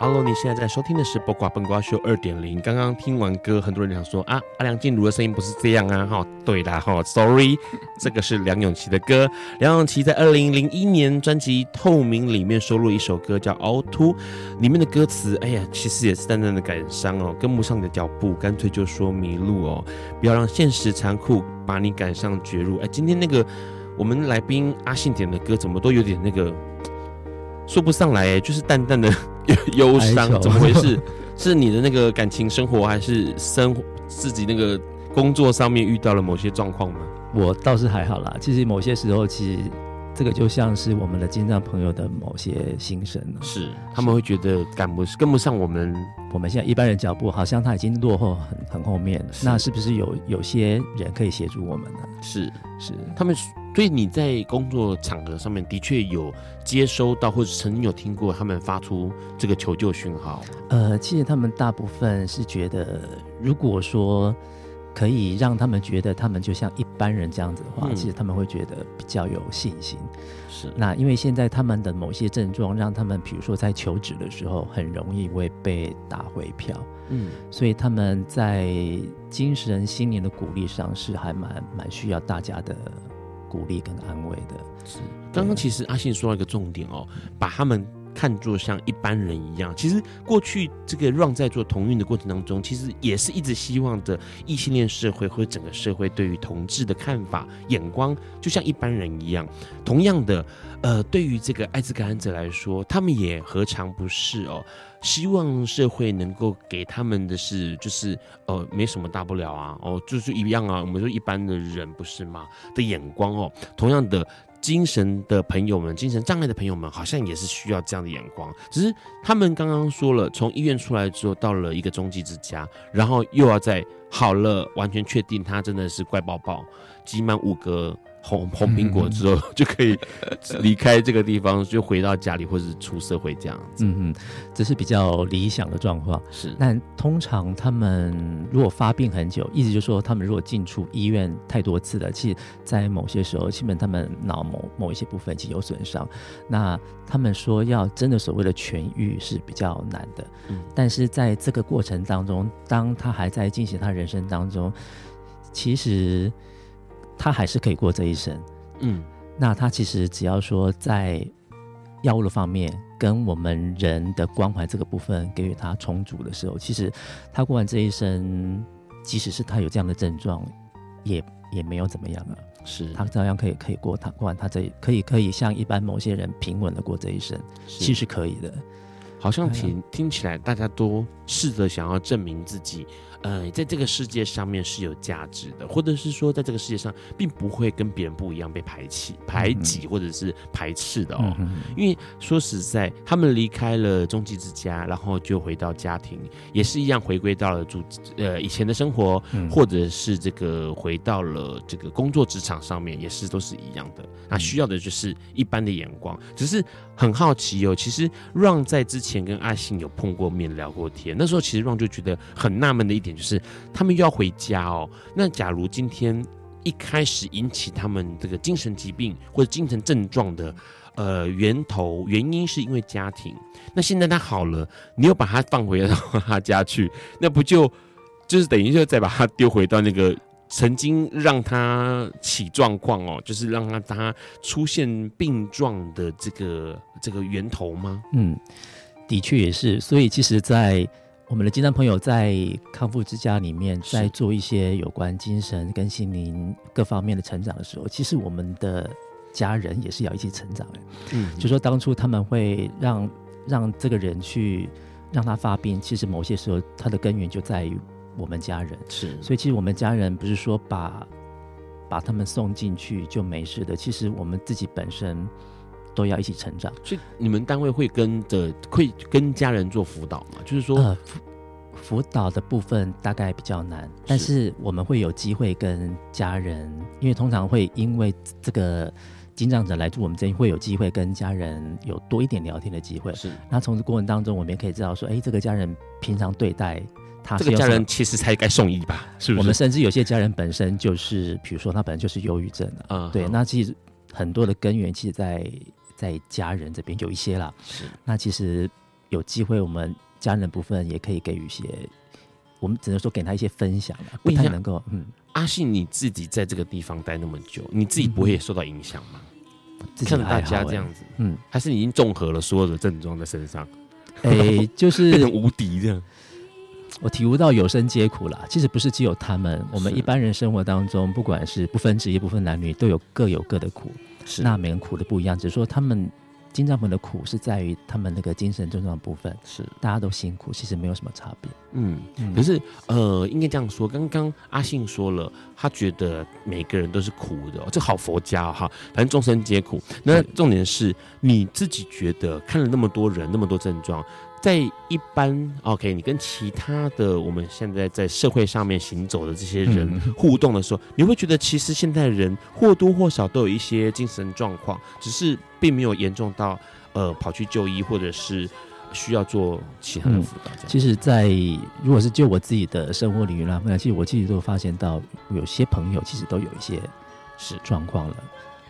Hello，你现在在收听的是《播瓜笨瓜秀》二点零。刚刚听完歌，很多人想说啊，阿梁静茹的声音不是这样啊，哈，对啦，哈，Sorry，这个是梁咏琪的歌。梁咏琪在二零零一年专辑《透明》里面收录一首歌叫《凹凸》，里面的歌词，哎呀，其实也是淡淡的感伤哦，跟不上你的脚步，干脆就说迷路哦，不要让现实残酷把你赶上绝路。哎，今天那个我们来宾阿信点的歌，怎么都有点那个。说不上来哎，就是淡淡的 忧伤，怎么回事？是你的那个感情生活，还是生活自己那个工作上面遇到了某些状况吗？我倒是还好啦。其实某些时候，其实这个就像是我们的精障朋友的某些心声了。是，他们会觉得赶不跟不上我们，我们现在一般人脚步，好像他已经落后很很后面了。那是不是有有些人可以协助我们呢？是是，他们所以你在工作场合上面的确有接收到，或者曾经有听过他们发出这个求救讯号。呃，其实他们大部分是觉得，如果说可以让他们觉得他们就像一般人这样子的话，嗯、其实他们会觉得比较有信心。是，那因为现在他们的某些症状，让他们比如说在求职的时候，很容易会被打回票。嗯，所以他们在精神心灵的鼓励上是还蛮蛮需要大家的。鼓励跟安慰的是，刚刚其实阿信说了一个重点哦，把他们看作像一般人一样。其实过去这个 Ron 在做同运的过程当中，其实也是一直希望着异性恋社会或者整个社会对于同志的看法眼光，就像一般人一样。同样的，呃，对于这个艾滋感染者来说，他们也何尝不是哦？希望社会能够给他们的是，就是呃，没什么大不了啊，哦，就是一样啊，我们说一般的人不是吗？的眼光哦，同样的精神的朋友们，精神障碍的朋友们，好像也是需要这样的眼光。只是他们刚刚说了，从医院出来之后，到了一个终极之家，然后又要在好了，完全确定他真的是怪宝宝，挤满五格。红红苹果之后就可以离开这个地方，就回到家里或者是出社会这样子。嗯嗯，这是比较理想的状况。是，但通常他们如果发病很久，意思就是说他们如果进出医院太多次了，其实，在某些时候，基本他们脑某某一些部分已经有损伤。那他们说要真的所谓的痊愈是比较难的。嗯，但是在这个过程当中，当他还在进行他人生当中，其实。他还是可以过这一生，嗯，那他其实只要说在药物的方面跟我们人的关怀这个部分给予他充足的时候，其实他过完这一生，即使是他有这样的症状，也也没有怎么样啊，是。他照样可以可以过他过完他这可以可以像一般某些人平稳的过这一生，其实可以的。好像听听起来大家都试着想要证明自己。呃，在这个世界上面是有价值的，或者是说，在这个世界上并不会跟别人不一样被排挤、排挤或者是排斥的哦。嗯、因为说实在，他们离开了终极之家，然后就回到家庭，也是一样回归到了住呃以前的生活，嗯、或者是这个回到了这个工作职场上面，也是都是一样的。那需要的就是一般的眼光。只是很好奇哦，其实 Ron 在之前跟阿信有碰过面、聊过天，那时候其实 Ron 就觉得很纳闷的一点。就是他们又要回家哦。那假如今天一开始引起他们这个精神疾病或者精神症状的呃源头原因是因为家庭，那现在他好了，你又把他放回到他家去，那不就就是等于就再把他丢回到那个曾经让他起状况哦，就是让他他出现病状的这个这个源头吗？嗯，的确也是。所以其实，在我们的精障朋友在康复之家里面，在做一些有关精神跟心灵各方面的成长的时候，其实我们的家人也是要一起成长的。嗯，就说当初他们会让让这个人去让他发病，其实某些时候他的根源就在于我们家人。是，所以其实我们家人不是说把把他们送进去就没事的，其实我们自己本身。都要一起成长，所以你们单位会跟着会跟家人做辅导吗？就是说，呃，辅导的部分大概比较难，但是我们会有机会跟家人，因为通常会因为这个紧张者来住我们这里，会有机会跟家人有多一点聊天的机会。是，那从这过程当中，我们也可以知道说，哎，这个家人平常对待他，这个家人其实才该送医吧？是不是？我们甚至有些家人本身就是，比如说他本身就是忧郁症的啊，对，那其实很多的根源其实在。在家人这边有一些啦，是那其实有机会，我们家人的部分也可以给予一些，我们只能说给他一些分享，不太能够。嗯，阿信你自己在这个地方待那么久，你自己不会也受到影响吗？嗯、看大家这样子，嗯，还是你已经综合了所有的症状在身上，哎、欸，就是 变成无敌这样。我体悟到有生皆苦啦，其实不是只有他们，我们一般人生活当中，不管是不分职业、不分男女，都有各有各的苦。是那每个人苦的不一样，只是说他们精障朋友的苦是在于他们那个精神症状的部分，是大家都辛苦，其实没有什么差别。嗯，嗯可是呃，应该这样说，刚刚阿信说了，他觉得每个人都是苦的，这好佛家哈、哦，反正众生皆苦。那重点是你自己觉得看了那么多人，那么多症状，在一般 OK，你跟其他的我们现在在社会上面行走的这些人互动的时候，嗯、你会觉得其实现在人或多或少都有一些精神状况，只是并没有严重到呃跑去就医或者是。需要做其他的辅导。嗯。其实，在如果是就我自己的生活领域啦，其实我自己都发现到，有些朋友其实都有一些是状况了。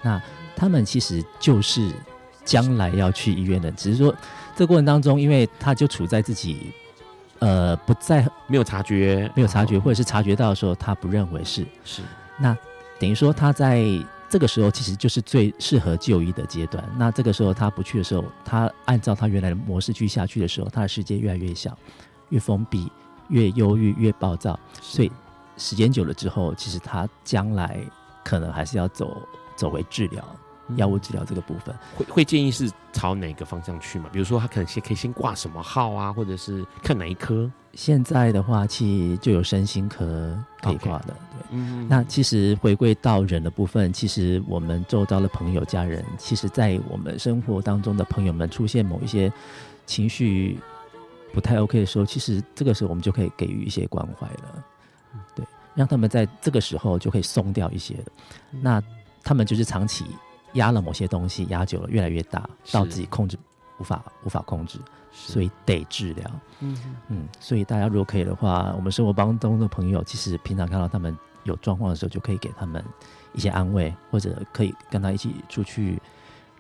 那他们其实就是将来要去医院的，只是说这个过程当中，因为他就处在自己呃不在没有察觉，没有察觉，或者是察觉到的时候，他不认为是是。那等于说他在。这个时候其实就是最适合就医的阶段。那这个时候他不去的时候，他按照他原来的模式去下去的时候，他的世界越来越小，越封闭，越忧郁，越暴躁。所以时间久了之后，其实他将来可能还是要走走回治疗。药物治疗这个部分，会会建议是朝哪个方向去嘛？比如说他可能先可以先挂什么号啊，或者是看哪一科？现在的话，其实就有身心科可以挂的。对，嗯，那其实回归到人的部分，其实我们周遭的朋友、家人，其实在我们生活当中的朋友们出现某一些情绪不太 OK 的时候，其实这个时候我们就可以给予一些关怀了。对，让他们在这个时候就可以松掉一些了。那他们就是长期。压了某些东西，压久了越来越大，到自己控制无法无法控制，所以得治疗。嗯嗯，所以大家如果可以的话，我们生活当中的朋友，其实平常看到他们有状况的时候，就可以给他们一些安慰，或者可以跟他一起出去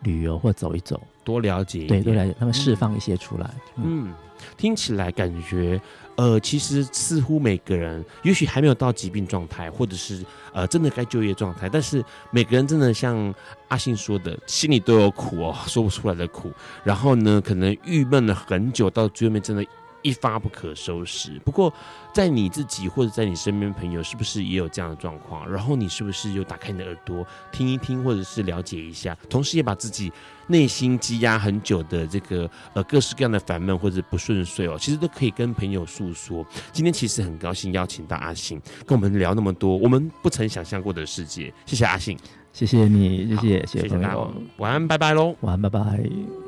旅游或走一走，多了解，对，多了解他们释放一些出来。嗯，嗯听起来感觉。呃，其实似乎每个人也许还没有到疾病状态，或者是呃真的该就业状态，但是每个人真的像阿信说的，心里都有苦哦，说不出来的苦。然后呢，可能郁闷了很久，到最后面真的。一发不可收拾。不过，在你自己或者在你身边朋友，是不是也有这样的状况？然后你是不是又打开你的耳朵听一听，或者是了解一下？同时也把自己内心积压很久的这个呃各式各样的烦闷或者不顺遂哦，其实都可以跟朋友诉说。今天其实很高兴邀请到阿信跟我们聊那么多我们不曾想象过的世界。谢谢阿信，谢谢你，谢谢谢谢朋友，晚安，拜拜喽，晚安，拜拜。